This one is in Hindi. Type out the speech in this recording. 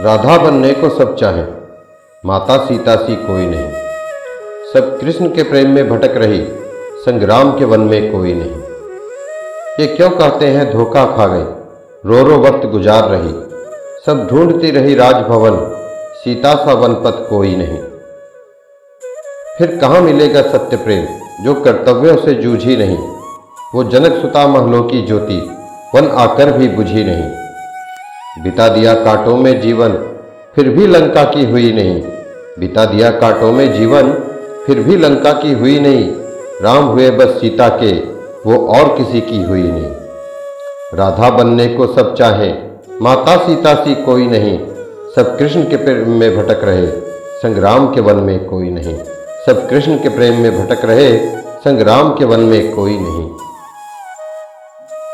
राधा बनने को सब चाहे, माता सीता सी कोई नहीं। सब कृष्ण के प्रेम में भटक रही संग्राम के वन में कोई नहीं। ये क्यों कहते हैं धोखा खा गई रो रो वक्त गुजार रही। सब ढूंढती रही राजभवन, सीता सा वनपथ कोई नहीं। फिर कहाँ मिलेगा सत्य प्रेम, जो कर्तव्यों से जूझी नहीं? वो जनक सुता महलों की ज्योति, वन आकर भी बुझी नहीं। बिता दिया कांटों में जीवन, फिर भी लंका की हुई नहीं। बिता दिया कांटों में जीवन, फिर भी लंका की हुई नहीं। राम हुए बस सीता के, वो और किसी की हुई नहीं। राधा बनने को सब चाहे, माता सीता सी कोई नहीं। सब कृष्ण के प्रेम में भटक रहे संग्राम के वन में कोई नहीं। सब कृष्ण के प्रेम में भटक रहे संग्राम के वन में कोई नहीं।